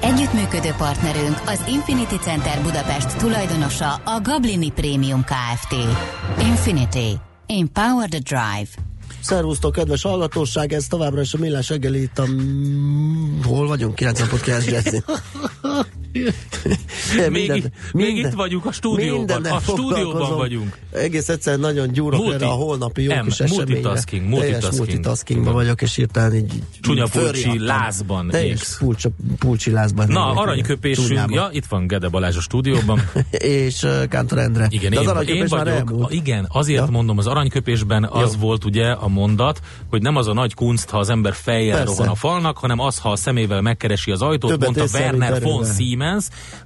Együttműködő partnerünk az Infinity Center Budapest tulajdonosa a Gablini Premium Kft. Infinity. Empower the Drive. Szervusztok, kedves hallgatóság, ez továbbra is a Millás reggeli itt a... Hol vagyunk? 90.9 Jazzy. még, itt, még itt vagyunk a stúdióban. A stúdióban vagyunk. Egész egyszerűen nagyon gyúrok Multi, erre a holnapi jó kis eseményre. Multitasking, multitasking. multitaskingban vagyok, és hirtelen így... Csúnya pulcsi lázban. Teljes pulcsi, pulcsi lázban. Na, aranyköpésünk, ja, itt van Gede Balázs a stúdióban. és uh, Kántor Endre. Igen, De az én, én vagyok. Igen, azért ja. mondom, az aranyköpésben az Jó. volt ugye a mondat, hogy nem az a nagy kunst, ha az ember fejjel rohan a falnak, hanem az, ha a szemével megkeresi az ajtót, mondta Werner von Siemens.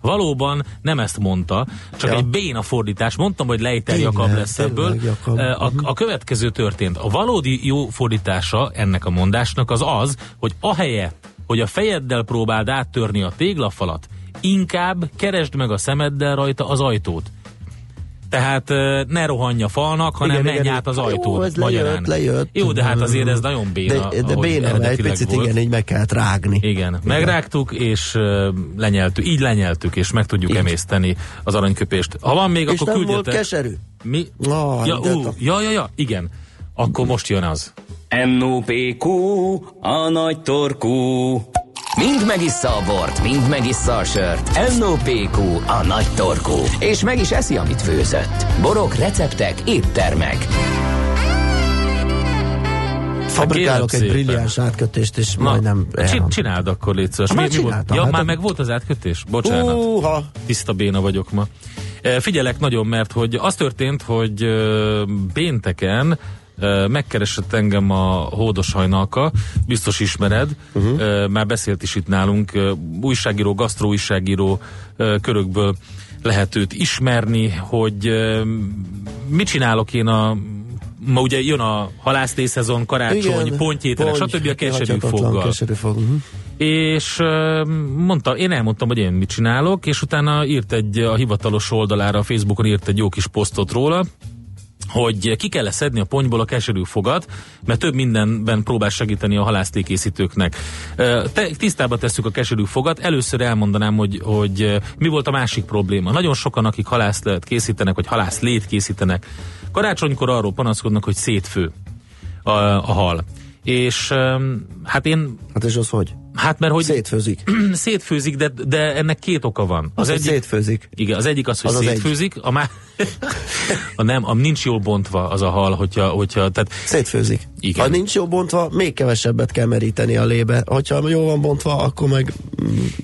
Valóban nem ezt mondta, csak ja. egy béna fordítás. Mondtam, hogy Leiter Jakab lesz ebből. Jakab. A, mhm. a következő történt. A valódi jó fordítása ennek a mondásnak az az, hogy ahelyett, hogy a fejeddel próbáld áttörni a téglafalat, inkább keresd meg a szemeddel rajta az ajtót. Tehát ne rohanja falnak, hanem igen, menj igen, át az ajtót. Jó, lejött, lejött. Jó, de hát azért ez nagyon béna. De, de béna, egy picit volt. igen, így meg kellett rágni. Igen, igen. megrágtuk, és lenyeltük, így lenyeltük, és meg tudjuk így. emészteni az aranyköpést. Ha van még, és akkor küldjetek. volt keserű? Mi? Oh, ja, ú, ja, ja, ja, igen. Akkor most jön az. NOPQ, a nagy torkú. Mind megissza a bort, mind megissza a sört. NOPQ, a nagy torkú. És meg is eszi, amit főzött. Borok, receptek, éttermek. Fabrikálok egy brilliáns átkötést, és Na, majdnem elhant. Csináld akkor, légy szíves. Mi, mi volt? Ja, hát már meg volt az átkötés? Bocsánat. Uh-ha. Tiszta béna vagyok ma. E, figyelek nagyon, mert hogy az történt, hogy pénteken megkeresett engem a Hódos Hajnalka, biztos ismered, uh-huh. már beszélt is itt nálunk, újságíró, gasztroújságíró körökből lehet őt ismerni, hogy mit csinálok én a ma ugye jön a halászté szezon, karácsony, Igen, pontjételek, ponty, stb. a keserű foggal. Keserű fog. Uh-huh. És uh, mondta, én elmondtam, hogy én mit csinálok, és utána írt egy a hivatalos oldalára, a Facebookon írt egy jó kis posztot róla, hogy ki kell szedni a ponyból a keserű fogat, mert több mindenben próbál segíteni a halásztékészítőknek. Te, tisztába tesszük a keserű fogat, először elmondanám, hogy, hogy mi volt a másik probléma. Nagyon sokan, akik halászlét készítenek, vagy halászlét készítenek, karácsonykor arról panaszkodnak, hogy szétfő a, a hal. És hát én... Hát és az hogy? Hát mert hogy... Szétfőzik. szétfőzik, de, de ennek két oka van. Az, az egyik, szétfőzik. Igen, az egyik az, hogy az szétfőzik, az a má... a nem, a nincs jól bontva az a hal, hogyha... hogyha tehát... Szétfőzik. Igen. Ha nincs jól bontva, még kevesebbet kell meríteni a lébe. Hogyha jól van bontva, akkor meg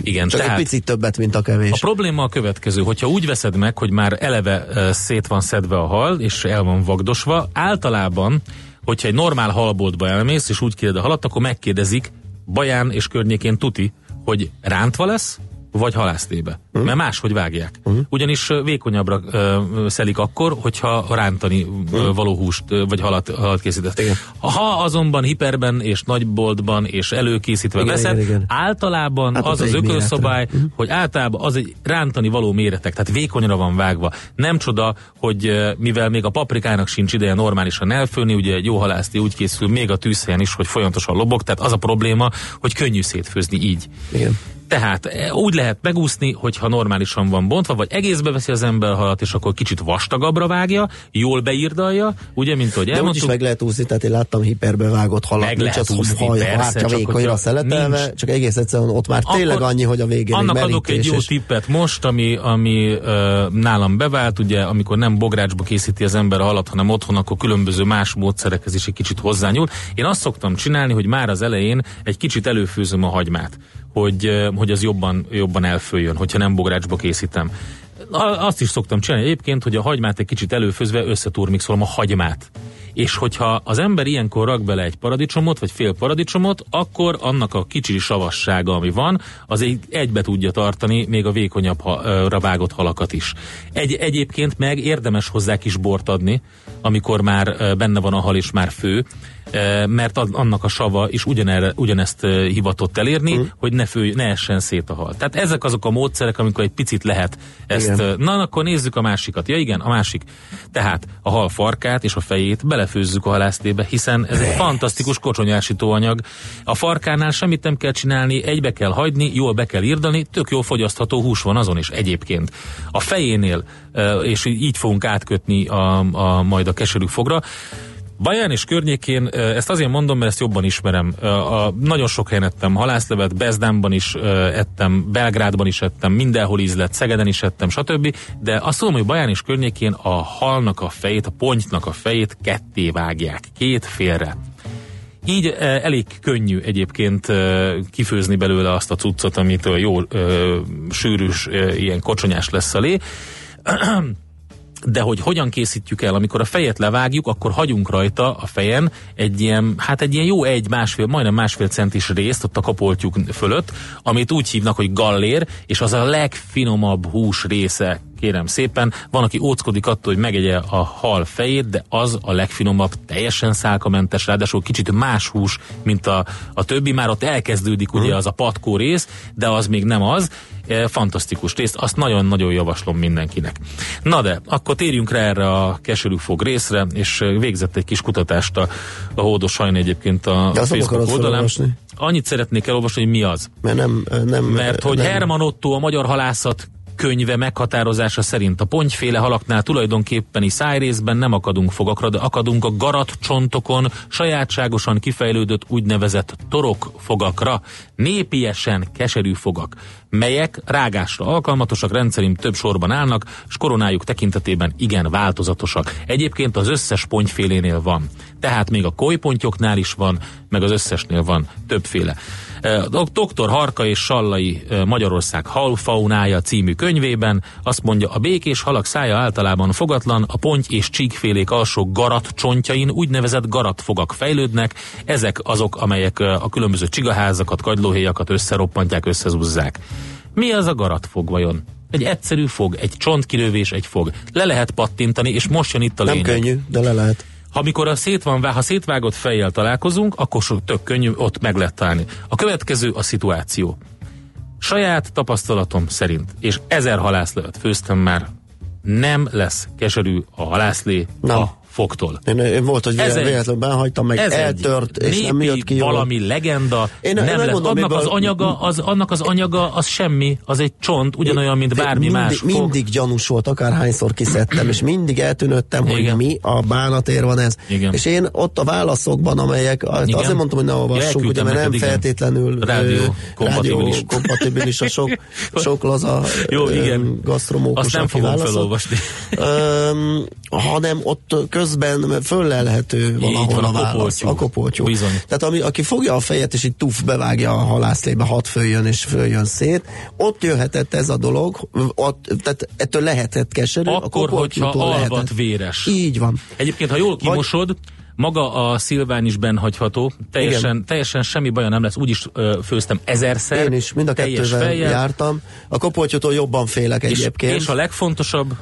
Igen, csak tehát egy picit többet, mint a kevés. A probléma a következő, hogyha úgy veszed meg, hogy már eleve szét van szedve a hal, és el van vagdosva, általában hogyha egy normál halboltba elmész, és úgy kéred a halat, akkor megkérdezik, Baján és környékén tuti, hogy rántva lesz, vagy halásztébe. Uh-huh. Mert máshogy vágják. Uh-huh. Ugyanis vékonyabbra uh, szelik akkor, hogyha rántani uh-huh. való húst vagy halat, halat készített. Igen. Ha azonban hiperben és nagyboltban és előkészítve igen, veszed, igen, igen. általában hát az az ökölszabály, uh-huh. hogy általában az egy rántani való méretek, tehát vékonyra van vágva. Nem csoda, hogy mivel még a paprikának sincs ideje normálisan elfőni, ugye egy jó halászti úgy készül még a tűzhelyen is, hogy folyamatosan lobog, tehát az a probléma, hogy könnyű szétfőzni így. Igen. Tehát e, úgy lehet megúszni, hogyha normálisan van bontva, vagy egészbe veszi az ember halat, és akkor kicsit vastagabbra vágja, jól beírdalja, ugye, mint hogy elmondtuk. De úgy is meg lehet úszni, tehát én láttam hiperbe vágott halat, meg lehet úszni, haj, persze, csak vékonyra szeletelve, nincs. csak egész egyszerűen ott már tényleg annyi, hogy a végén Annak adok egy jó és... tippet most, ami, ami uh, nálam bevált, ugye, amikor nem bográcsba készíti az ember a halat, hanem otthon, akkor különböző más módszerekhez is egy kicsit hozzányúl. Én azt szoktam csinálni, hogy már az elején egy kicsit előfőzöm a hagymát hogy, hogy az jobban, jobban elfőjön, hogyha nem bográcsba készítem. Azt is szoktam csinálni egyébként, hogy a hagymát egy kicsit előfőzve összeturmixolom a hagymát és hogyha az ember ilyenkor rak bele egy paradicsomot, vagy fél paradicsomot, akkor annak a kicsi savassága, ami van, az egy, egybe tudja tartani még a vékonyabbra vágott halakat is. Egy, egyébként meg érdemes hozzá kis bort adni, amikor már benne van a hal és már fő, mert annak a sava is ugyanerre, ugyanezt hivatott elérni, mm. hogy ne, fő, ne essen szét a hal. Tehát ezek azok a módszerek, amikor egy picit lehet ezt. Igen. Na, akkor nézzük a másikat. Ja igen, a másik. Tehát a hal farkát és a fejét belefőzzük a halásztébe, hiszen ez egy fantasztikus kocsonyásító anyag. A farkánál semmit nem kell csinálni, egybe kell hagyni, jól be kell írdani, tök jól fogyasztható hús van azon is egyébként. A fejénél, és így fogunk átkötni a, a, majd a keserű fogra, Baján és környékén, ezt azért mondom, mert ezt jobban ismerem. A, nagyon sok helyen ettem halászlevet, Bezdámban is ettem, Belgrádban is ettem, mindenhol ízlett, Szegeden is ettem, stb. De azt tudom, hogy Baján és környékén a halnak a fejét, a pontynak a fejét ketté vágják, két félre. Így elég könnyű egyébként kifőzni belőle azt a cuccot, amit jó sűrűs, ilyen kocsonyás lesz a lé de hogy hogyan készítjük el, amikor a fejet levágjuk, akkor hagyunk rajta a fejen egy ilyen, hát egy ilyen jó egy, másfél, majdnem másfél centis részt ott a kapoltyúk fölött, amit úgy hívnak, hogy gallér, és az a legfinomabb hús része, kérem szépen. Van, aki óckodik attól, hogy megegye a hal fejét, de az a legfinomabb, teljesen szálkamentes, ráadásul kicsit más hús, mint a, a többi. Már ott elkezdődik ugye mhm. az a patkó rész, de az még nem az fantasztikus részt, azt nagyon-nagyon javaslom mindenkinek. Na de, akkor térjünk rá erre a keserűfog részre, és végzett egy kis kutatást a, a Hódos Sajn egyébként a de Facebook oldalán. Annyit szeretnék elolvasni, hogy mi az. Mert nem, nem Mert hogy nem. Herman Otto, a magyar halászat könyve meghatározása szerint a pontyféle halaknál tulajdonképpeni szájrészben nem akadunk fogakra, de akadunk a garat csontokon, sajátságosan kifejlődött úgynevezett torok fogakra, népiesen keserű fogak, melyek rágásra alkalmatosak, rendszerint több sorban állnak, és koronájuk tekintetében igen változatosak. Egyébként az összes pontyfélénél van. Tehát még a kolypontyoknál is van, meg az összesnél van többféle. Dr. Harka és Sallai Magyarország halfaunája című könyvében azt mondja, a békés halak szája általában fogatlan, a ponty és csíkfélék alsó garat csontjain úgynevezett garatfogak fejlődnek, ezek azok, amelyek a különböző csigaházakat, kagylóhéjakat összeroppantják, összezúzzák. Mi az a garatfog vajon? Egy egyszerű fog, egy csontkilövés, egy fog. Le lehet pattintani, és most jön itt a lényeg. Nem könnyű, de le lehet. Ha amikor a szét van, ha szétvágott fejjel találkozunk, akkor sok tök könnyű ott meg lehet találni. A következő a szituáció. Saját tapasztalatom szerint, és ezer halászlövet főztem már, nem lesz keserű a halászlé, nem. ha fogtól. Én, én volt, hogy ez véletlenül benhagytam, meg ez eltört, és nem jött ki jól. valami legenda, én, nem én lesz. Mondom, annak, az anyaga, az, annak az anyaga, az semmi, az egy csont, ugyanolyan, mint bármi mindig, más fog. Mindig gyanús volt, akárhányszor kiszedtem, és mindig eltűnöttem, hogy mi a bánatér van ez. Igen. És én ott a válaszokban, amelyek, Igen. azért mondtam, hogy ne olvassunk, ugye, mert nem igen. feltétlenül rádió kompatibilis. kompatibilis a sok, sok laza Jó, igen. gasztromókus, Azt nem fogom felolvasni. hanem ott köz közben föllelhető valahol a, a válasz. A kopoltyú. Bizony. Tehát ami, aki fogja a fejet, és így tuf bevágja a halászlébe, hat följön és följön szét, ott jöhetett ez a dolog, ott, tehát ettől lehetett keserű. Akkor, a hogyha alvat lehetett. véres. Így van. Egyébként, ha jól kimosod, Vagy, maga a szilván is benhagyható, teljesen, teljesen semmi baja nem lesz, úgyis ö, főztem ezerszer. Én is, mind a kettővel jártam. A kopoltyútól jobban félek és, egyébként. És a legfontosabb,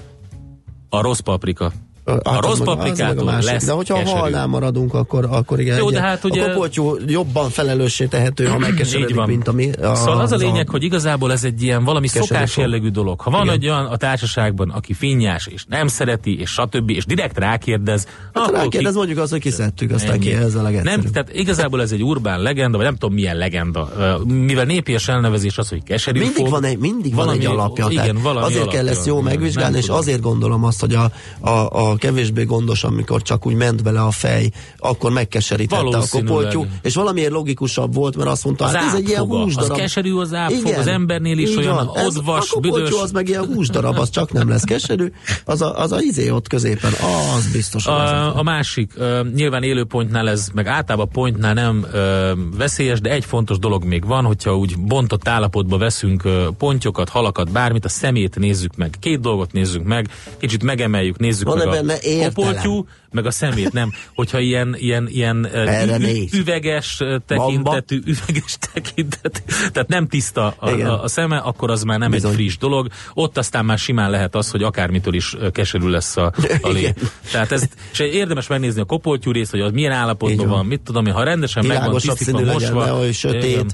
a rossz paprika. Hát a rossz paprikától lesz De hogyha a halnál maradunk, akkor, akkor igen. Jó, de hát ugye... A kopoltyú jobban felelőssé tehető, ha megkeseredik, mint ami... A, szóval az a lényeg, a... hogy igazából ez egy ilyen valami szokás jellegű dolog. Ha van igen. egy olyan a társaságban, aki finnyás, és nem szereti, és stb., és direkt rákérdez... Hát rákérdez, ki... mondjuk azt, hogy kiszedtük, aztán ki ez a legegyszerűbb. Nem, tehát igazából ez egy urbán legenda, vagy nem tudom milyen legenda. Mivel népies elnevezés az, hogy keserű Mindig fog, van egy, mindig van egy alapja. Igen, azért kell ezt jó megvizsgálni, és azért gondolom azt, hogy a, a, a kevésbé gondos, amikor csak úgy ment bele a fej, akkor megkeserítette a kopoltyú, és valamiért logikusabb volt, mert azt mondta, az hát ez egy ilyen húsdarab. Az keserű az ápfog, az embernél is olyan van. odvas, A kopoltyú az meg ilyen húsdarab, az csak nem lesz keserű, az a, az a izé ott középen, az biztos. A, a másik, uh, nyilván élőpontnál ez, meg általában pontnál nem uh, veszélyes, de egy fontos dolog még van, hogyha úgy bontott állapotba veszünk uh, pontyokat, halakat, bármit, a szemét nézzük meg. Két dolgot nézzük meg, kicsit megemeljük, nézzük van meg. Van benne, értelem. kopoltyú, meg a szemét, nem. Hogyha ilyen, ilyen, ilyen ü- üveges tekintetű, Bamba. üveges tekintetű, tehát nem tiszta a, a, a szeme, akkor az már nem Bizony. egy friss dolog. Ott aztán már simán lehet az, hogy akármitől is keserű lesz a, a lé. Tehát ez, és érdemes megnézni a kopoltyú részt, hogy az milyen állapotban van, mit tudom én, ha rendesen megvan tisztítva, mosva. Legyen, sötét. Igen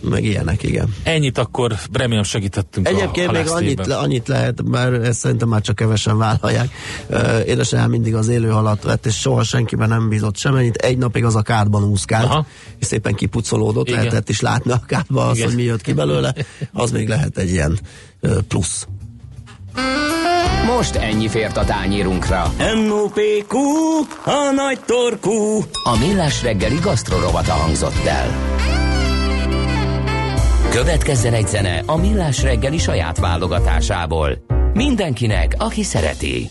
meg ilyenek, igen. Ennyit akkor remélem segítettünk Egyébként a, még annyit, le, annyit lehet, mert ezt szerintem már csak kevesen vállalják. Uh, édesanyám mindig az élő halat vett, és soha senkiben nem bízott semennyit. Egy napig az a kádban úszkált, Aha. és szépen kipucolódott, igen. lehetett is látni a kádban az, hogy mi jött ki belőle. Az még lehet egy ilyen uh, plusz. Most ennyi fért a tányírunkra. M.O.P.Q. A nagy torkú. A millás reggeli gasztrorovata hangzott el. Következzen egy zene a Millás reggeli saját válogatásából. Mindenkinek, aki szereti.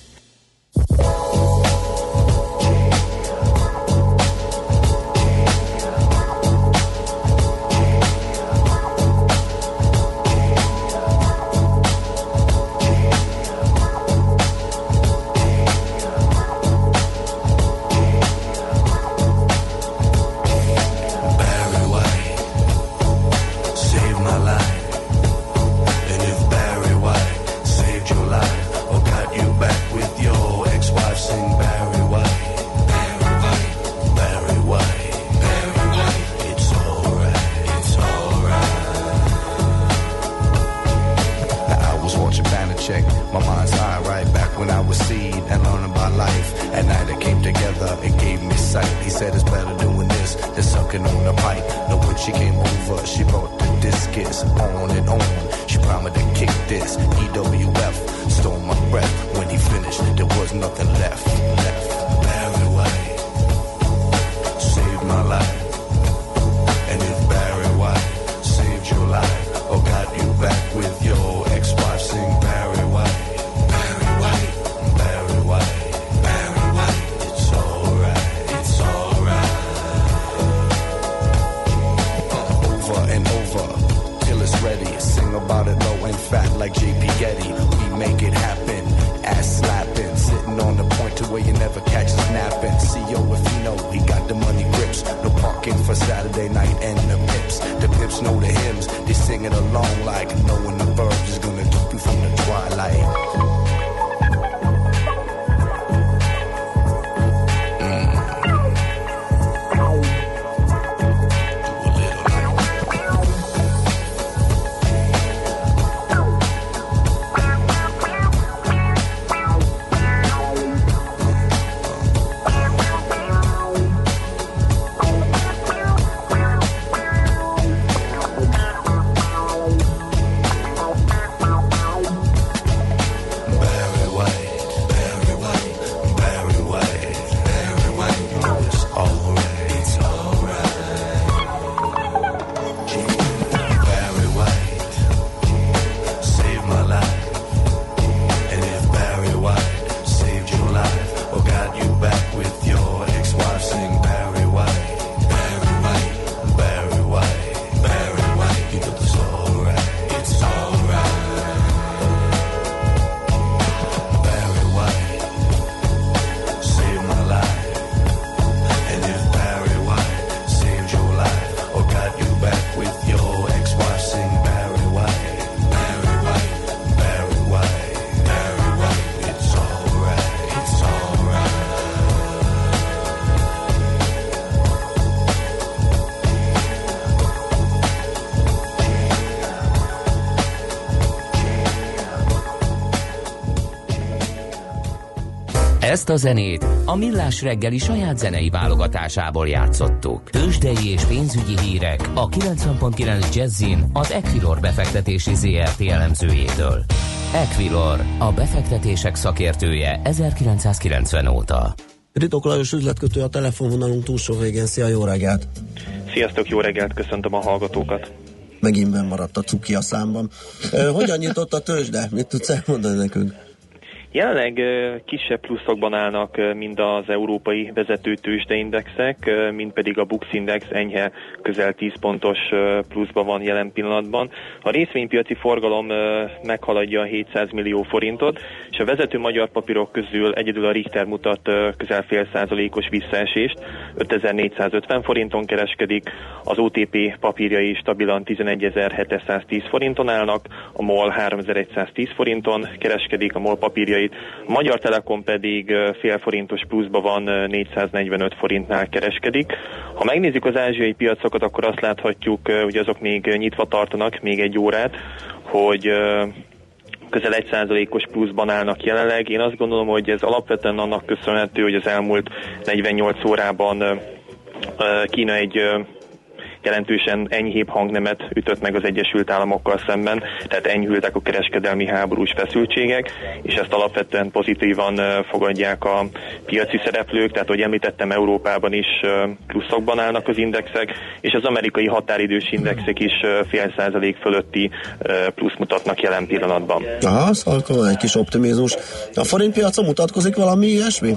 Ezt a zenét a Millás reggeli saját zenei válogatásából játszottuk. Tősdei és pénzügyi hírek a 90.9 Jazzin az Equilor befektetési ZRT elemzőjétől. Equilor, a befektetések szakértője 1990 óta. Ritok Lajos üzletkötő a telefonvonalunk túlsó végén. Szia, jó reggelt! Sziasztok, jó reggelt, köszöntöm a hallgatókat! Megint benn maradt a cuki a számban. Hogyan nyitott a tőzsde? Mit tudsz elmondani nekünk? Jelenleg kisebb pluszokban állnak mind az európai vezető tőzsdeindexek, mind pedig a Bux Index enyhe közel 10 pontos pluszban van jelen pillanatban. A részvénypiaci forgalom meghaladja a 700 millió forintot, és a vezető magyar papírok közül egyedül a Richter mutat közel fél százalékos visszaesést, 5450 forinton kereskedik, az OTP papírjai stabilan 11710 forinton állnak, a MOL 3110 forinton kereskedik, a MOL papírjai A Magyar Telekom pedig fél forintos pluszban van, 445 forintnál kereskedik. Ha megnézzük az ázsiai piacokat, akkor azt láthatjuk, hogy azok még nyitva tartanak még egy órát, hogy közel egy százalékos pluszban állnak jelenleg. Én azt gondolom, hogy ez alapvetően annak köszönhető, hogy az elmúlt 48 órában Kína egy jelentősen enyhébb hangnemet ütött meg az Egyesült Államokkal szemben, tehát enyhültek a kereskedelmi háborús feszültségek, és ezt alapvetően pozitívan fogadják a piaci szereplők, tehát hogy említettem, Európában is pluszokban állnak az indexek, és az amerikai határidős indexek is fél százalék fölötti plusz mutatnak jelen pillanatban. Aha, szóval egy kis optimizmus. A forint piacon mutatkozik valami ilyesmi?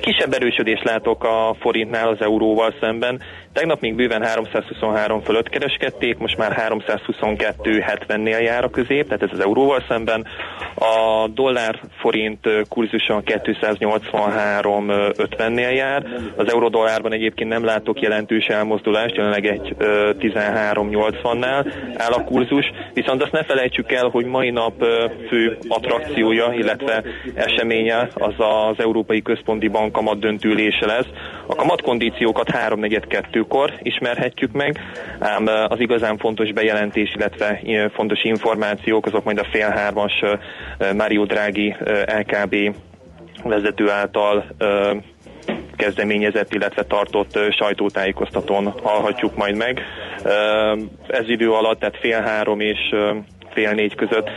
Kisebb erősödést látok a forintnál az euróval szemben. Tegnap még bőven 323 fölött kereskedték, most már 322.70-nél jár a közép, tehát ez az euróval szemben. A dollár forint kurzuson 283.50-nél jár. Az euró-dollárban egyébként nem látok jelentős elmozdulást, jelenleg egy 13.80-nál áll a kurzus, viszont azt ne felejtsük el, hogy mai nap fő attrakciója, illetve eseménye az az Európai Központi Bank kamat döntülése lesz. A kamatkondíciókat 3.42-kor ismerhetjük meg, ám az igazán fontos bejelentés, illetve fontos információk, azok majd a fél hármas Mario Draghi LKB vezető által kezdeményezett, illetve tartott sajtótájékoztatón hallhatjuk majd meg. Ez idő alatt, tehát fél három és fél négy között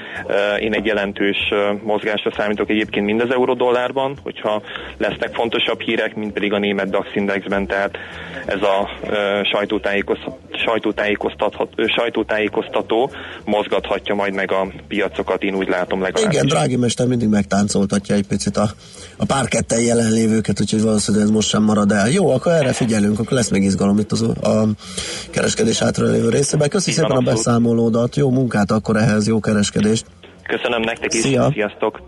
én egy jelentős mozgásra számítok egyébként mind az euró-dollárban, hogyha lesznek fontosabb hírek, mint pedig a német DAX indexben, tehát ez a sajtótájékoztató mozgathatja majd meg a piacokat, én úgy látom legalábbis. Igen, drági mester mindig megtáncoltatja egy picit a, a párketten jelenlévőket, úgyhogy valószínűleg ez most sem marad el. Jó, akkor erre figyelünk, akkor lesz még izgalom itt az, a kereskedés lévő részében. Köszönöm szépen a beszámolódat, jó munkát akkor ehhez, jó kereskedést. Köszönöm nektek is, Szia. sziasztok!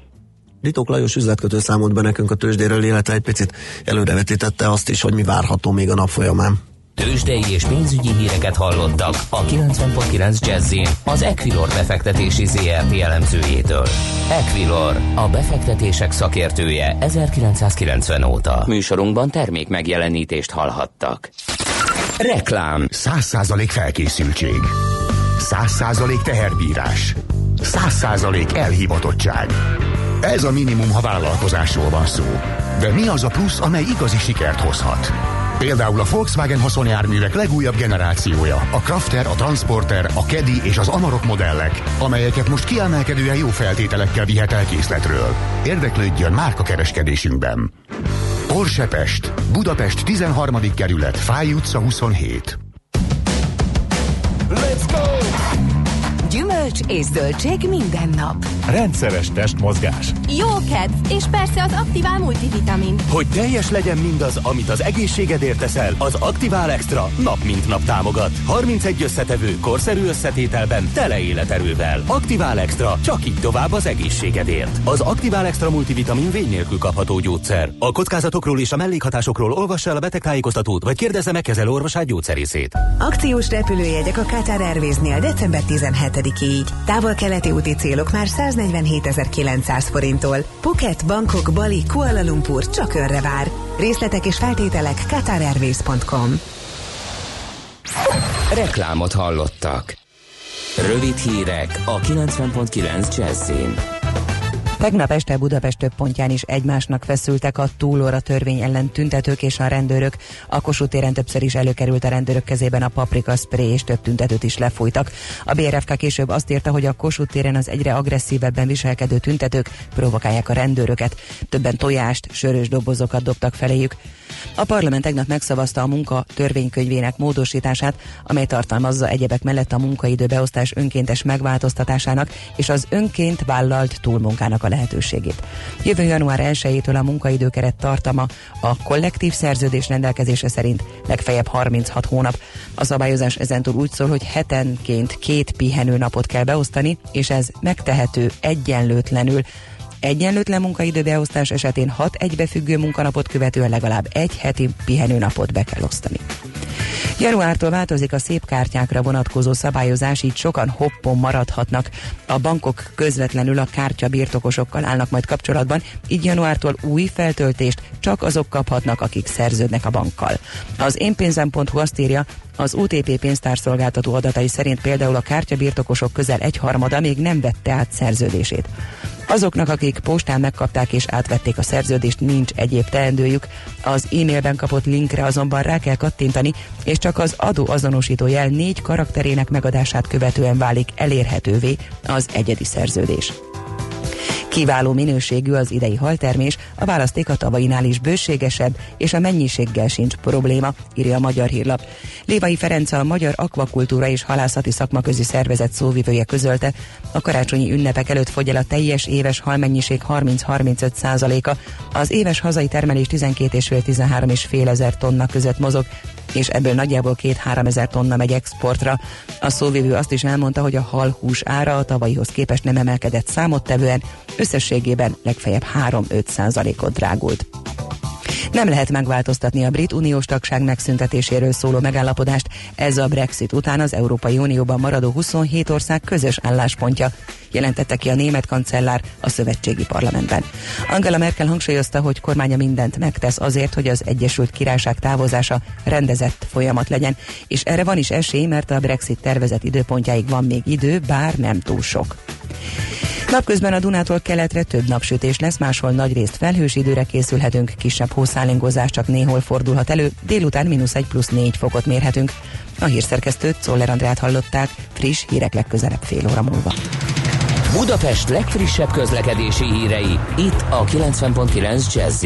Ritok Lajos üzletkötő számolt be nekünk a tőzsdéről, illetve egy picit előrevetítette azt is, hogy mi várható még a nap folyamán. Tőzsdei és pénzügyi híreket hallottak a 90.9 jazz az Equilor befektetési ZRT elemzőjétől. Equilor, a befektetések szakértője 1990 óta. Műsorunkban termék megjelenítést hallhattak. Reklám. 100% felkészültség. 100% teherbírás. 100% elhivatottság. Ez a minimum, ha vállalkozásról van szó. De mi az a plusz, amely igazi sikert hozhat? Például a Volkswagen haszonjárművek legújabb generációja, a Crafter, a Transporter, a Kedi és az Amarok modellek, amelyeket most kiemelkedően jó feltételekkel vihet el készletről. Érdeklődjön márka kereskedésünkben. Porsche Pest, Budapest 13. kerület, Fáj utca 27. Let's go! Gyümölcs és zöldség minden nap. Rendszeres testmozgás. Jó kedv, és persze az Aktivál multivitamin. Hogy teljes legyen mindaz, amit az egészségedért teszel, az Aktivál Extra nap mint nap támogat. 31 összetevő, korszerű összetételben, tele életerővel. Aktivál Extra, csak így tovább az egészségedért. Az Aktivál Extra multivitamin vény nélkül kapható gyógyszer. A kockázatokról és a mellékhatásokról olvassa el a betegtájékoztatót, vagy kérdezze meg kezelő orvosát gyógyszerészét. Akciós repülőjegyek a Qatar Airways-nél december 17 így. Távol-keleti úti célok már 147.900 forinttól. Phuket, Bangkok, Bali, Kuala Lumpur csak önre vár. Részletek és feltételek qatarairways.com Reklámot hallottak. Rövid hírek a 90.9 Jazzin. Tegnap este Budapest több pontján is egymásnak feszültek a túlóra törvény ellen tüntetők és a rendőrök. A Kossuth téren többször is előkerült a rendőrök kezében a paprika spray és több tüntetőt is lefújtak. A BRFK később azt írta, hogy a Kossuth téren az egyre agresszívebben viselkedő tüntetők provokálják a rendőröket. Többen tojást, sörös dobozokat dobtak feléjük. A parlament tegnap megszavazta a munka törvénykönyvének módosítását, amely tartalmazza egyebek mellett a munkaidő beosztás önkéntes megváltoztatásának és az önként vállalt túlmunkának a lehetőségét. Jövő január 1-től a munkaidőkeret tartama a kollektív szerződés rendelkezése szerint legfeljebb 36 hónap. A szabályozás ezentúl úgy szól, hogy hetenként két pihenőnapot kell beosztani, és ez megtehető egyenlőtlenül Egyenlőtlen munkaidőbeosztás esetén hat egybefüggő munkanapot követően legalább egy heti pihenőnapot be kell osztani. Januártól változik a szép kártyákra vonatkozó szabályozás, így sokan hoppon maradhatnak. A bankok közvetlenül a kártya birtokosokkal állnak majd kapcsolatban, így januártól új feltöltést csak azok kaphatnak, akik szerződnek a bankkal. Az énpénzem.hu azt írja, az UTP pénztárszolgáltató adatai szerint például a kártyabirtokosok közel egyharmada még nem vette át szerződését. Azoknak, akik postán megkapták és átvették a szerződést, nincs egyéb teendőjük. Az e-mailben kapott linkre azonban rá kell kattintani, és csak az adó azonosító jel négy karakterének megadását követően válik elérhetővé az egyedi szerződés. Kiváló minőségű az idei haltermés, a választék a tavainál is bőségesebb, és a mennyiséggel sincs probléma, írja a Magyar Hírlap. Lévai Ferenc a Magyar Akvakultúra és Halászati Szakmaközi Szervezet szóvivője közölte, a karácsonyi ünnepek előtt fogy el a teljes éves halmennyiség 30-35 százaléka, az éves hazai termelés 12,5-13,5 ezer tonna között mozog, és ebből nagyjából 2-3 ezer tonna megy exportra. A szóvivő azt is elmondta, hogy a halhús ára a tavalyihoz képest nem emelkedett számottevően, összességében legfeljebb 3-5 százalékot drágult. Nem lehet megváltoztatni a brit uniós tagság megszüntetéséről szóló megállapodást. Ez a Brexit után az Európai Unióban maradó 27 ország közös álláspontja, jelentette ki a német kancellár a szövetségi parlamentben. Angela Merkel hangsúlyozta, hogy kormánya mindent megtesz azért, hogy az Egyesült Királyság távozása rendezett folyamat legyen, és erre van is esély, mert a Brexit tervezett időpontjáig van még idő, bár nem túl sok. Napközben a Dunától keletre több napsütés lesz, máshol nagy részt felhős időre készülhetünk, kisebb hószálingozás csak néhol fordulhat elő, délután mínusz 1 plusz 4 fokot mérhetünk. A hírszerkesztőt Czoller Andrát hallották, friss hírek legközelebb fél óra múlva. Budapest legfrissebb közlekedési hírei, itt a 90.9 jazz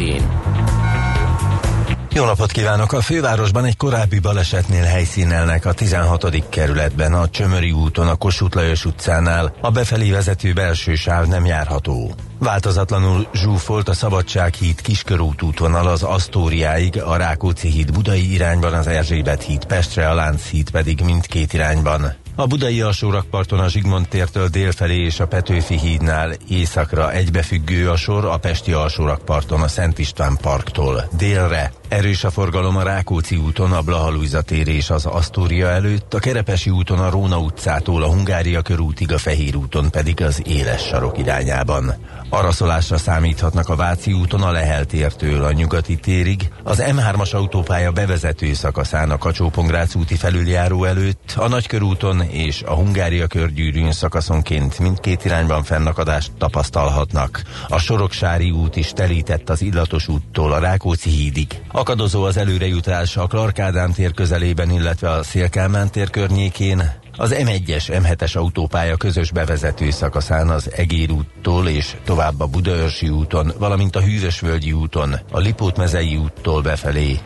jó napot kívánok! A fővárosban egy korábbi balesetnél helyszínelnek a 16. kerületben, a Csömöri úton, a Kossuth Lajos utcánál. A befelé vezető belső sáv nem járható. Változatlanul zsúfolt a Szabadság híd Kiskörút útvonal az Asztóriáig, a Rákóczi híd Budai irányban, az Erzsébet híd Pestre, a Lánc híd pedig mindkét irányban. A budai alsórakparton a Zsigmond tértől délfelé és a Petőfi hídnál északra egybefüggő a sor, a Pesti alsórakparton a Szent István parktól délre. Erős a forgalom a Rákóczi úton, a Blahalújza tér és az Asztória előtt, a Kerepesi úton a Róna utcától a Hungária körútig, a Fehér úton pedig az Éles sarok irányában. Araszolásra számíthatnak a Váci úton a Lehel tértől a Nyugati térig, az M3-as autópálya bevezető szakaszán a kacsó úti felüljáró előtt, a Nagykörúton és a Hungária körgyűrűn szakaszonként mindkét irányban fennakadást tapasztalhatnak. A Soroksári út is telített az Illatos úttól a Rákóczi hídig. Akadozó az előrejutás a Clark tér közelében, illetve a Szélkálmán tér környékén, az M1-es, M7-es autópálya közös bevezető szakaszán az Egér úttól és tovább a Budaörsi úton, valamint a Hűvösvölgyi úton, a Lipótmezei úttól befelé,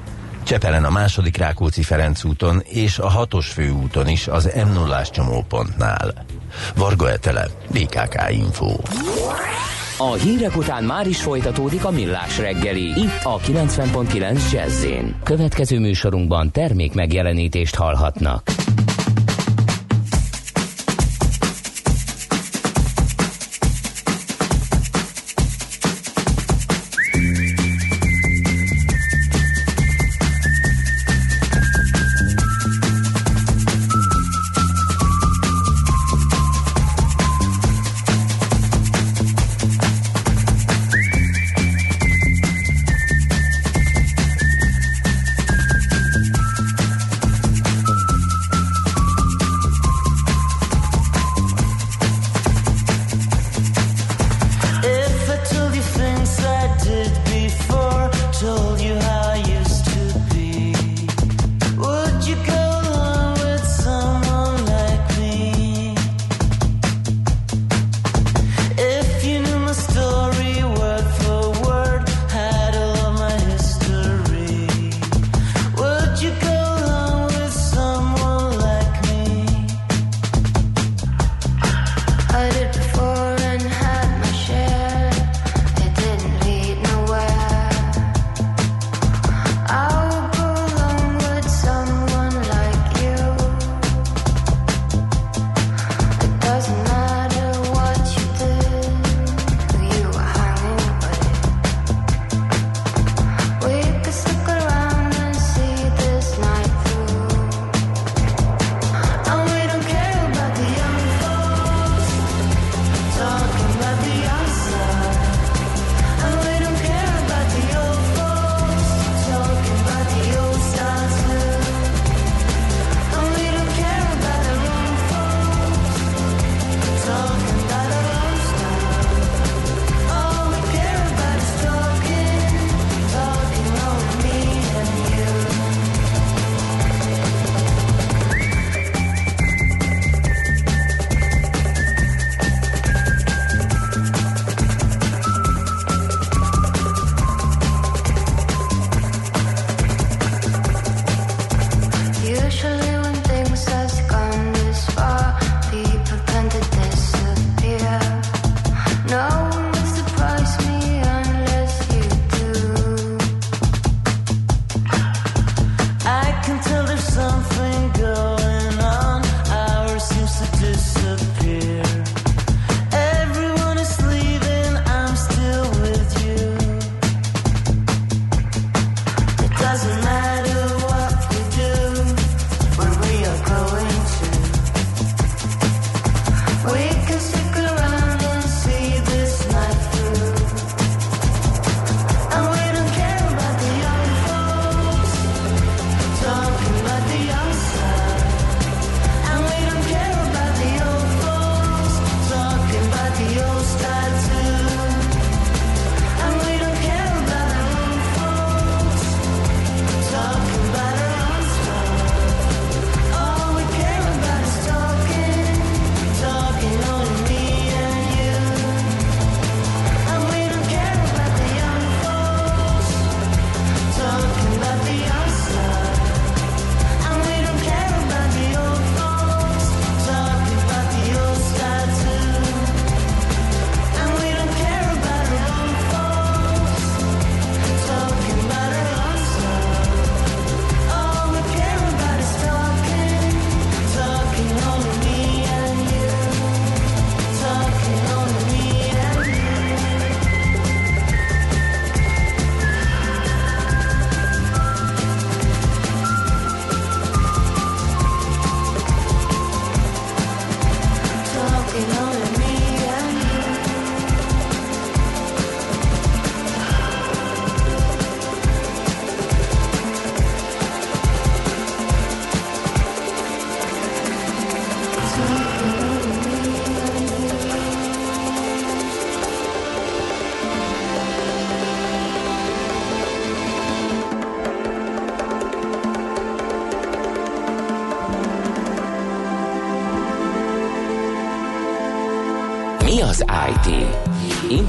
Csepelen a második Rákóczi Ferenc úton és a hatos főúton is az m 0 csomópontnál. Varga Etele, BKK Info. A hírek után már is folytatódik a millás reggeli, itt a 90.9 jazz Következő műsorunkban termék megjelenítést hallhatnak.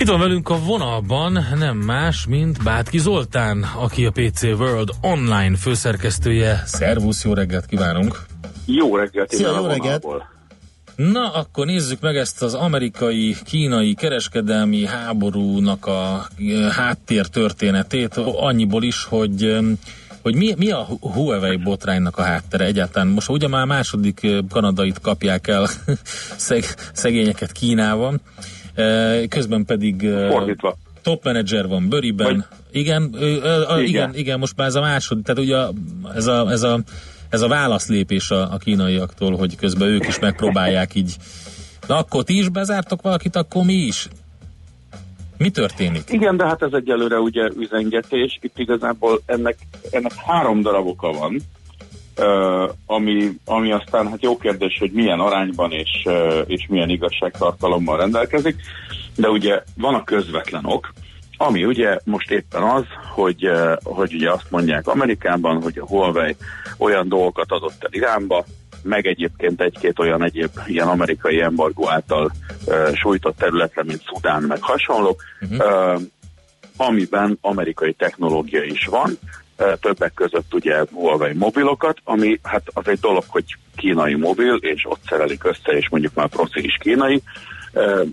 Itt van velünk a vonalban nem más, mint Bátki Zoltán, aki a PC World online főszerkesztője. Szervusz, jó reggelt kívánunk! Jó reggelt! Szia, jó reggelt! Na, akkor nézzük meg ezt az amerikai-kínai kereskedelmi háborúnak a eh, háttér történetét, annyiból is, hogy eh, hogy mi, mi a Huawei botránynak a háttere egyáltalán. Most ugye már második eh, kanadait kapják el szeg, szegényeket Kínában, közben pedig Fordítva. top menedzser van Böriben. Vagy... Igen, igen, igen, igen, most már ez a második, tehát ugye ez a, ez a ez a válaszlépés a, a kínaiaktól, hogy közben ők is megpróbálják így. Na akkor ti is bezártok valakit, akkor mi is? Mi történik? Igen, de hát ez egyelőre ugye üzengetés. Itt igazából ennek, ennek három darab oka van, ami, ami aztán hát jó kérdés, hogy milyen arányban és, és milyen igazságtartalommal rendelkezik, de ugye van a közvetlen ok, ami ugye most éppen az, hogy, hogy ugye azt mondják Amerikában, hogy a Huawei olyan dolgokat adott el Iránba, meg egyébként egy-két olyan egyéb ilyen amerikai embargó által uh, sújtott területre, mint Szudán, meg hasonlók, uh-huh. uh, amiben amerikai technológia is van, többek között ugye Huawei mobilokat, ami hát az egy dolog, hogy kínai mobil, és ott szerelik össze, és mondjuk már proci is kínai,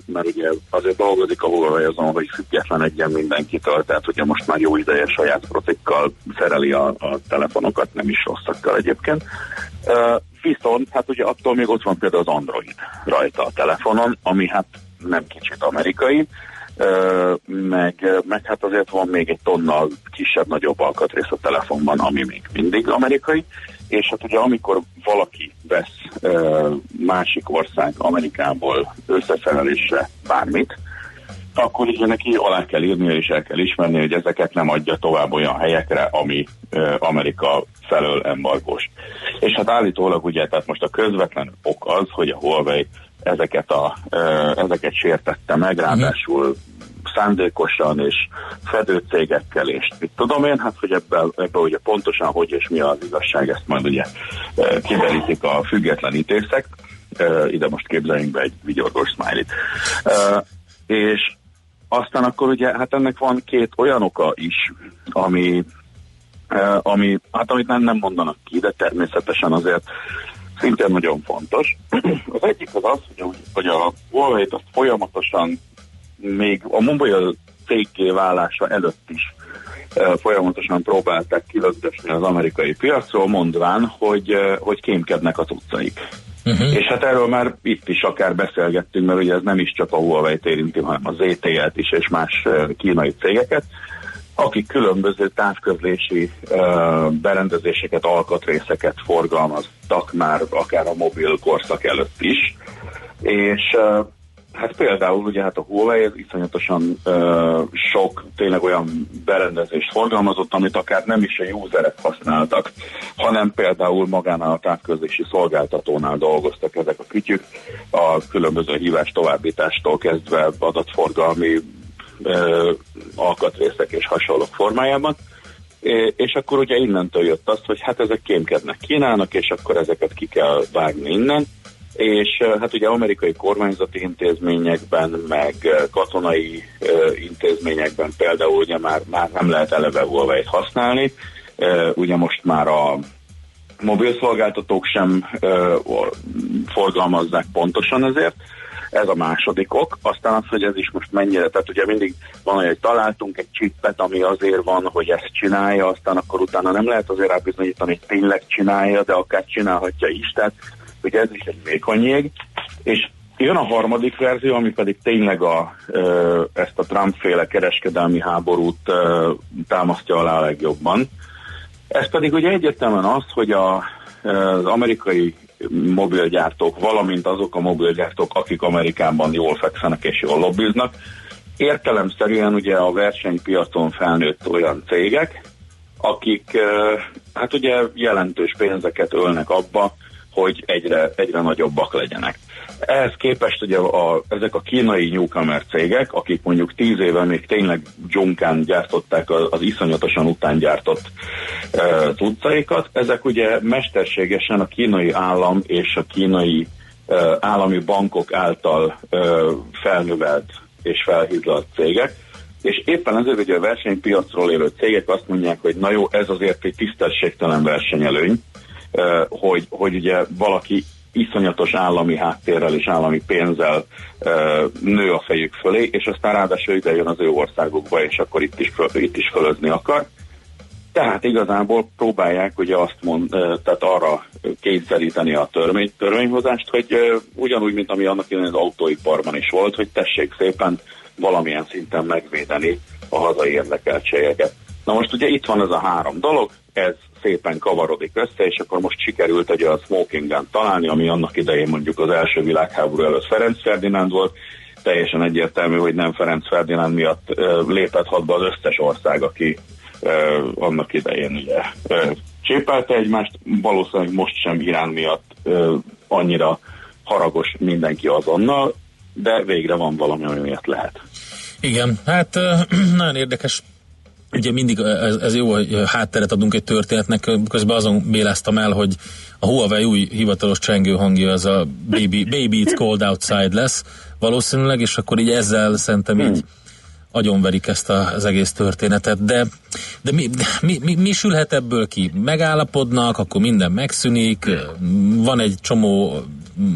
mert ugye azért dolgozik a Huawei azon, hogy független egyen mindenkitől, tehát ugye most már jó ideje saját procikkal szereli a, a telefonokat, nem is rosszakkal egyébként. Viszont hát ugye attól még ott van például az Android rajta a telefonon, ami hát nem kicsit amerikai, meg, meg hát azért van még egy tonnal kisebb-nagyobb alkatrész a telefonban, ami még mindig amerikai, és hát ugye amikor valaki vesz másik ország Amerikából összeszerelésre bármit, akkor ugye neki alá kell írnia és el kell ismerni, hogy ezeket nem adja tovább olyan helyekre, ami Amerika felől embargós. És hát állítólag ugye, tehát most a közvetlen ok az, hogy a Huawei ezeket, a, ezeket sértette meg, ráadásul szándékosan és fedőcégekkel, és mit tudom én, hát hogy ebben, ebben ugye pontosan hogy és mi az igazság, ezt majd ugye kiderítik a függetlenítészek, e, ide most képzeljünk be egy vigyorgos smiley és aztán akkor ugye, hát ennek van két olyan oka is, ami, ami hát amit nem, nem mondanak ki, de természetesen azért szintén nagyon fontos. Az egyik az az, hogy, hogy a Huawei-t azt folyamatosan még a Mobile cégké válása előtt is folyamatosan próbálták kilögdösni az amerikai piacról, mondván, hogy, hogy kémkednek a utcaik. Uh-huh. És hát erről már itt is akár beszélgettünk, mert ugye ez nem is csak a Huawei-t érinti, hanem a ZTE-t is és más kínai cégeket, akik különböző távközlési uh, berendezéseket, alkatrészeket forgalmaztak már akár a mobil korszak előtt is, és uh, Hát például ugye hát a Huawei iszonyatosan uh, sok tényleg olyan berendezést forgalmazott, amit akár nem is a userek használtak, hanem például magánál a távközlési szolgáltatónál dolgoztak ezek a kütyük, a különböző hívás továbbítástól kezdve adatforgalmi uh, alkatrészek és hasonlók formájában. És akkor ugye innentől jött az, hogy hát ezek kémkednek Kínának, és akkor ezeket ki kell vágni innen. És hát ugye amerikai kormányzati intézményekben, meg katonai intézményekben például ugye már, már nem lehet eleve huawei használni, ugye most már a mobil szolgáltatók sem forgalmazzák pontosan ezért, ez a második ok. Aztán az, hogy ez is most mennyire, tehát ugye mindig van, hogy találtunk egy csippet, ami azért van, hogy ezt csinálja, aztán akkor utána nem lehet azért rábizonyítani, hogy tényleg csinálja, de akár csinálhatja is, tehát hogy ez is egy vékony jég, és jön a harmadik verzió, ami pedig tényleg a, ezt a Trump-féle kereskedelmi háborút támasztja alá legjobban. Ez pedig ugye egyértelműen az, hogy a, az amerikai mobilgyártók, valamint azok a mobilgyártók, akik Amerikában jól fekszenek és jól lobbiznak, Értelemszerűen ugye a versenypiacon felnőtt olyan cégek, akik hát ugye jelentős pénzeket ölnek abba, hogy egyre, egyre nagyobbak legyenek. Ehhez képest ugye a, ezek a kínai newcomer cégek, akik mondjuk tíz éve még tényleg dzsunkán gyártották az, az iszonyatosan után gyártott e, cuccaikat, ezek ugye mesterségesen a kínai állam és a kínai e, állami bankok által e, felnövelt és felhízlalt cégek, és éppen ezért ugye a versenypiacról élő cégek azt mondják, hogy na jó, ez azért egy tisztességtelen versenyelőny, hogy, hogy ugye valaki iszonyatos állami háttérrel és állami pénzzel nő a fejük fölé, és aztán ráadásul ide jön az ő országukba, és akkor itt is, föl, itt is fölözni akar. Tehát igazából próbálják ugye azt mond, tehát arra kényszeríteni a törvény, törvényhozást, hogy ugyanúgy, mint ami annak az autóiparban is volt, hogy tessék szépen valamilyen szinten megvédeni a hazai érdekeltségeket. Na most ugye itt van ez a három dolog, ez szépen kavarodik össze, és akkor most sikerült egy a smoking gun találni, ami annak idején mondjuk az első világháború előtt Ferenc Ferdinánd volt, teljesen egyértelmű, hogy nem Ferenc Ferdinánd miatt uh, lépett hadba az összes ország, aki annak idején ugye uh, csépelte egymást, valószínűleg most sem Irán miatt uh, annyira haragos mindenki azonnal, de végre van valami, ami miatt lehet. Igen, hát nagyon érdekes ugye mindig ez, ez jó, hogy hátteret adunk egy történetnek, közben azon béláztam el, hogy a Huawei új hivatalos csengő hangja az a Baby, baby It's Cold Outside lesz valószínűleg, és akkor így ezzel szerintem így agyonverik ezt a, az egész történetet, de, de mi, mi, mi, mi sülhet ebből ki? Megállapodnak, akkor minden megszűnik, van egy csomó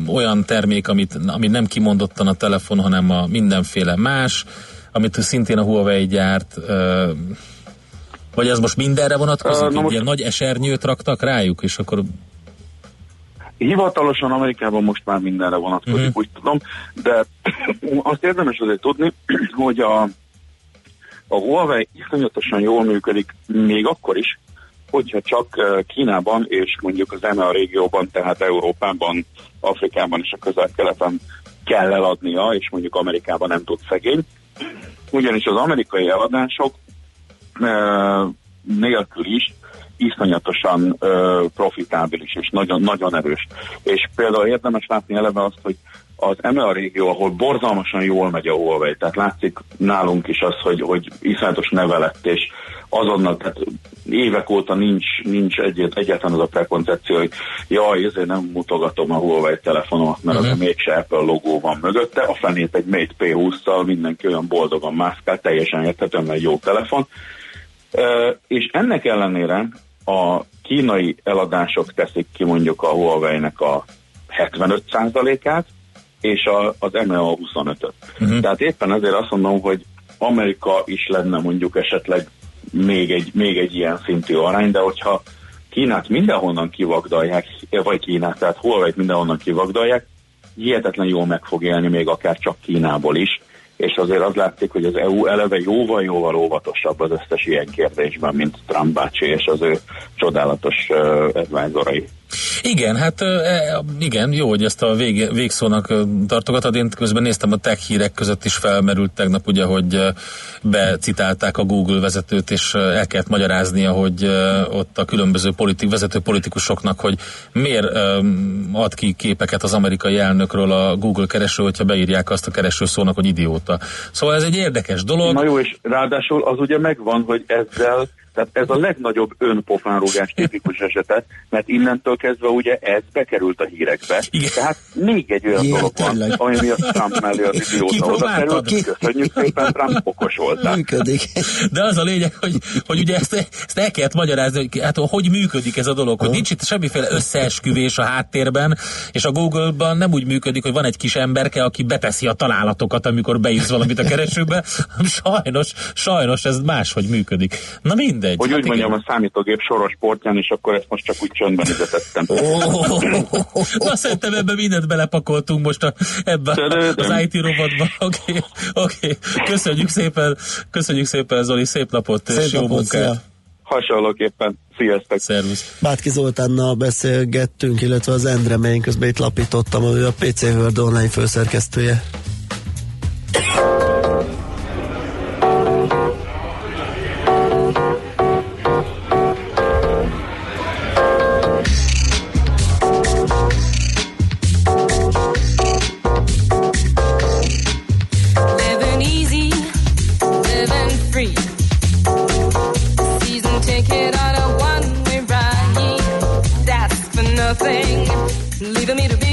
olyan termék, amit, amit nem kimondottan a telefon, hanem a mindenféle más, amit szintén a Huawei gyárt, vagy ez most mindenre vonatkozik? Uh, most... Ilyen nagy esernyőt raktak rájuk, és akkor Hivatalosan Amerikában most már mindenre vonatkozik, uh-huh. úgy tudom, de azt érdemes azért tudni, hogy a, a Huawei iszonyatosan jól működik még akkor is, hogyha csak Kínában és mondjuk az EMEA régióban, tehát Európában, Afrikában és a közel-keleten kell eladnia, és mondjuk Amerikában nem tud szegény. Ugyanis az amerikai eladások nélkül is iszonyatosan ö, profitábilis és nagyon, nagyon erős. És például érdemes látni eleve azt, hogy az EMEA régió, ahol borzalmasan jól megy a Huawei, tehát látszik nálunk is az, hogy, hogy iszonyatos nevelett, és azonnal, tehát évek óta nincs, nincs egyet, egyáltalán az a prekoncepció, hogy jaj, ezért nem mutogatom a Huawei telefonomat, mert uh-huh. az mégse Apple logó van mögötte, a fenét egy Mate P20-szal mindenki olyan boldogan mászkál, teljesen érthetően, mert jó telefon. Uh, és ennek ellenére a kínai eladások teszik ki mondjuk a Huawei-nek a 75%-át, és a, az MEA 25-öt. Uh-huh. Tehát éppen ezért azt mondom, hogy Amerika is lenne mondjuk esetleg még egy, még egy ilyen szintű arány, de hogyha Kínát mindenhonnan kivagdalják, vagy Kínát, tehát Huawei-t mindenhonnan kivagdalják, hihetetlen jól meg fog élni még akár csak Kínából is, és azért az látszik, hogy az EU eleve jóval-jóval óvatosabb az összes ilyen kérdésben, mint Trump bácsi és az ő csodálatos uh, advisorai. Igen, hát e, igen, jó, hogy ezt a vég, végszónak tartogatod. Én közben néztem a tech hírek között is felmerült tegnap, ugye, hogy becitálták a Google vezetőt, és el kellett magyaráznia, hogy ott a különböző politik, vezető politikusoknak, hogy miért ad ki képeket az amerikai elnökről a Google kereső, hogyha beírják azt a kereső szónak, hogy idióta. Szóval ez egy érdekes dolog. Na jó, és ráadásul az ugye megvan, hogy ezzel tehát ez a legnagyobb önpofánrugás tipikus esete, mert innentől kezdve ugye ez bekerült a hírekbe. Igen. Tehát még egy olyan dolog van, ami miatt Trump mellé az idióta oda került. Ki? Köszönjük szépen, Trump okos voltál. Működik. De az a lényeg, hogy, hogy ugye ezt, ezt el kellett magyarázni, hogy hát hogy működik ez a dolog, hogy nincs itt semmiféle összeesküvés a háttérben, és a Google-ban nem úgy működik, hogy van egy kis emberke, aki beteszi a találatokat, amikor beírsz valamit a keresőbe. Sajnos, sajnos ez máshogy működik. Na mindegy mindegy. Hogy hát úgy mondjam, a számítógép soros portján, és akkor ezt most csak úgy csöndben üzetettem. Na szerintem ebbe mindent belepakoltunk most a, ebbe az IT robotba. Oké, okay, oké. Okay. Köszönjük szépen, köszönjük szépen Zoli, szép napot, szép és jó napot, munkát. Szia. Hasonlóképpen. Sziasztok! Szervusz! Bátki Zoltánnal beszélgettünk, illetve az Endre, melyen közben itt lapítottam, ő a PC World online főszerkesztője. thing, leaving me to be.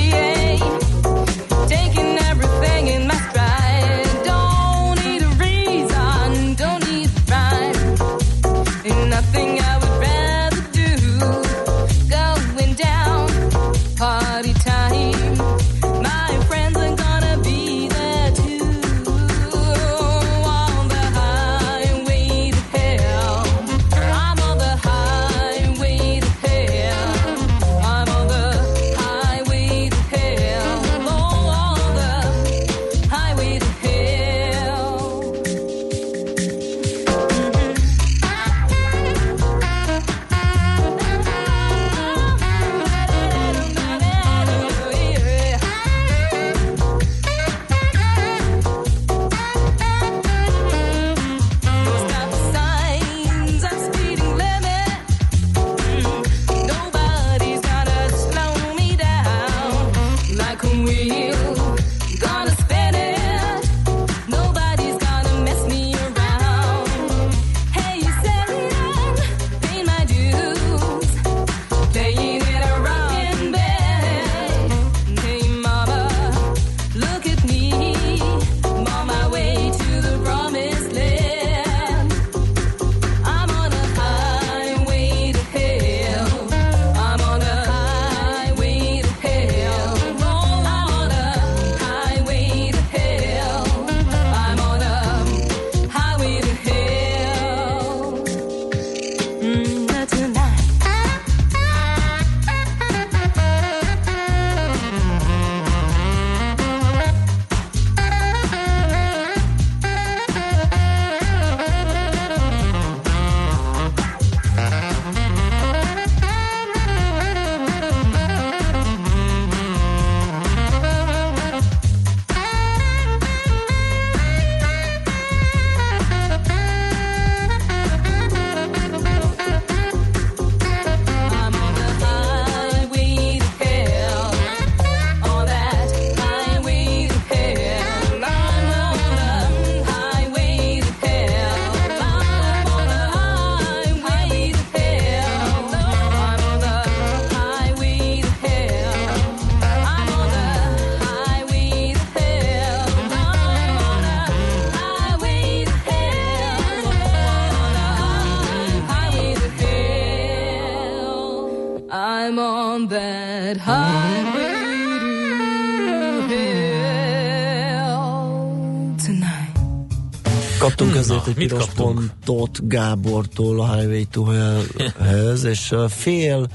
Azért egy piros pontot Gábortól a Highway to Hell-hez, és fél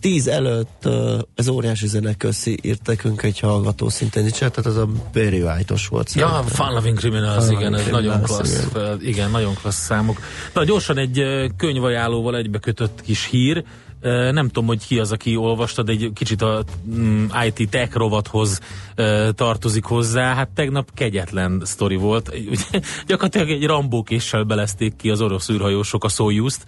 tíz előtt ez óriási zene köszi írt nekünk egy hallgató szintén is, tehát az a Barry White-os volt. Ja, Fun Loving Criminals, Fun igen, ez nagyon klassz, igen. igen, nagyon klassz számok. Na gyorsan egy könyvajánlóval egybekötött kis hír, nem tudom, hogy ki az, aki olvasta, de egy kicsit a mm, IT tech rovathoz tartozik hozzá. Hát tegnap kegyetlen sztori volt. Gyakorlatilag egy rambókéssel belezték ki az orosz űrhajósok a Soyuz-t,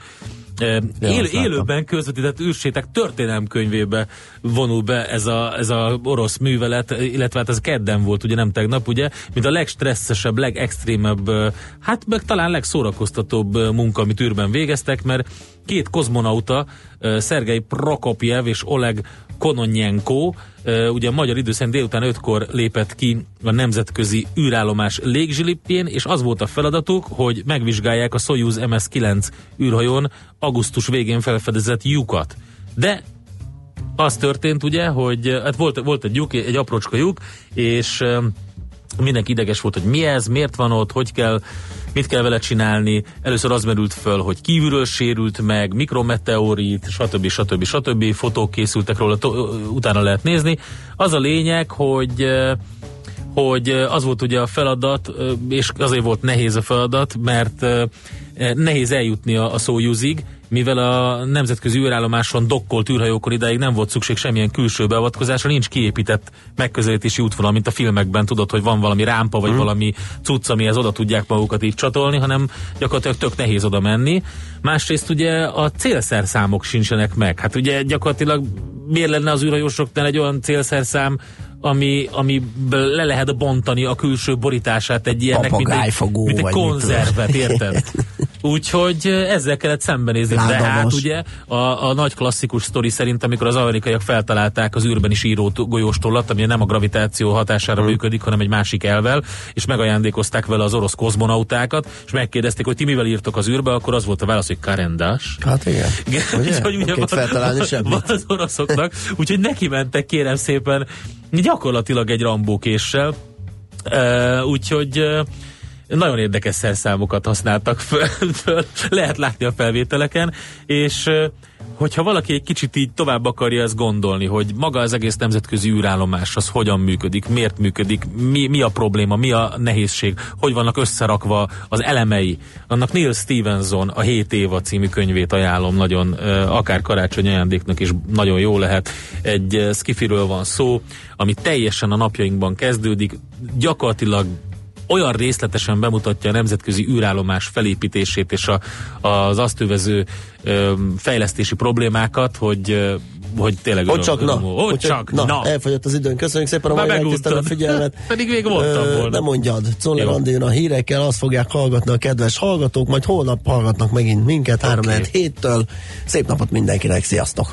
Él, élőben közvetített űrsétek történelmkönyvébe vonul be ez a, ez a orosz művelet, illetve hát ez kedden volt, ugye nem tegnap, ugye, mint a legstresszesebb, legextrémebb, hát meg talán legszórakoztatóbb munka, amit űrben végeztek, mert két kozmonauta, Szergei Prokopjev és Oleg Kononyenko, ugye magyar idő szerint délután 5-kor lépett ki a nemzetközi űrállomás légzsilipjén, és az volt a feladatuk, hogy megvizsgálják a Soyuz MS-9 űrhajón augusztus végén felfedezett lyukat. De az történt ugye, hogy hát volt, volt egy lyuk, egy aprócska lyuk, és mindenki ideges volt, hogy mi ez, miért van ott, hogy kell, mit kell vele csinálni. Először az merült föl, hogy kívülről sérült meg, mikrometeorit, stb. stb. stb. Fotók készültek róla, utána lehet nézni. Az a lényeg, hogy hogy az volt ugye a feladat, és azért volt nehéz a feladat, mert nehéz eljutni a, a szójúzig, mivel a nemzetközi űrállomáson dokkolt űrhajókon idáig nem volt szükség semmilyen külső beavatkozásra, nincs kiépített megközelítési útvonal, mint a filmekben tudod, hogy van valami rámpa, vagy hmm. valami cucc, amihez oda tudják magukat így csatolni, hanem gyakorlatilag tök nehéz oda menni. Másrészt ugye a célszerszámok sincsenek meg. Hát ugye gyakorlatilag miért lenne az űrhajósoknál egy olyan célszerszám, ami, ami le lehet bontani a külső borítását egy ilyennek, mint egy, mint egy konzervet, érted? Úgyhogy ezzel kellett szembenézni. Lágamos. De hát ugye a, a nagy klasszikus sztori szerint, amikor az amerikaiak feltalálták az űrben is író golyóstollat, ami nem a gravitáció hatására hmm. működik, hanem egy másik elvel, és megajándékozták vele az orosz kozmonautákat, és megkérdezték, hogy ti mivel írtok az űrbe, akkor az volt a válasz, hogy karendás. Hát igen. Ugye? hogy ugye van, feltalálni van az oroszoknak, úgyhogy neki mentek kérem szépen gyakorlatilag egy rambókéssel. Uh, úgyhogy uh, nagyon érdekes szerszámokat használtak föl, föl, lehet látni a felvételeken, és hogyha valaki egy kicsit így tovább akarja ezt gondolni, hogy maga az egész nemzetközi űrállomás az hogyan működik, miért működik, mi, mi a probléma, mi a nehézség, hogy vannak összerakva az elemei. Annak Neil Stevenson a 7 éva című könyvét ajánlom nagyon, akár karácsony ajándéknak is nagyon jó lehet. Egy skifiről van szó, ami teljesen a napjainkban kezdődik, gyakorlatilag olyan részletesen bemutatja a nemzetközi űrállomás felépítését és a, az azt övező ö, fejlesztési problémákat, hogy hogy tényleg hogy csak, na, hogy csak, na, na. Elfogyott az időn. Köszönjük szépen a mai a figyelmet. Pedig még mondtam volna. Nem mondjad. Czoller Andén a hírekkel azt fogják hallgatni a kedves hallgatók, majd holnap hallgatnak megint minket okay. 3 héttől. Szép napot mindenkinek, sziasztok!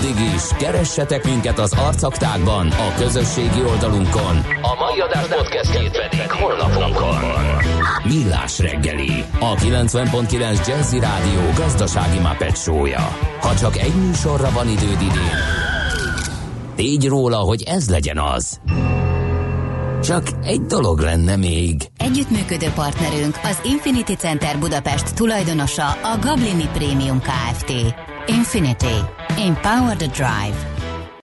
Addig is, keressetek minket az arcaktákban, a közösségi oldalunkon. A mai adás podcastjét pedig holnapunkon. Millás reggeli, a 90.9 Jazzy Rádió gazdasági mapetsója. Ha csak egy műsorra van időd idén, tégy róla, hogy ez legyen az. Csak egy dolog lenne még. Együttműködő partnerünk az Infinity Center Budapest tulajdonosa a Gablini Premium Kft. Infinity. Empower the Drive.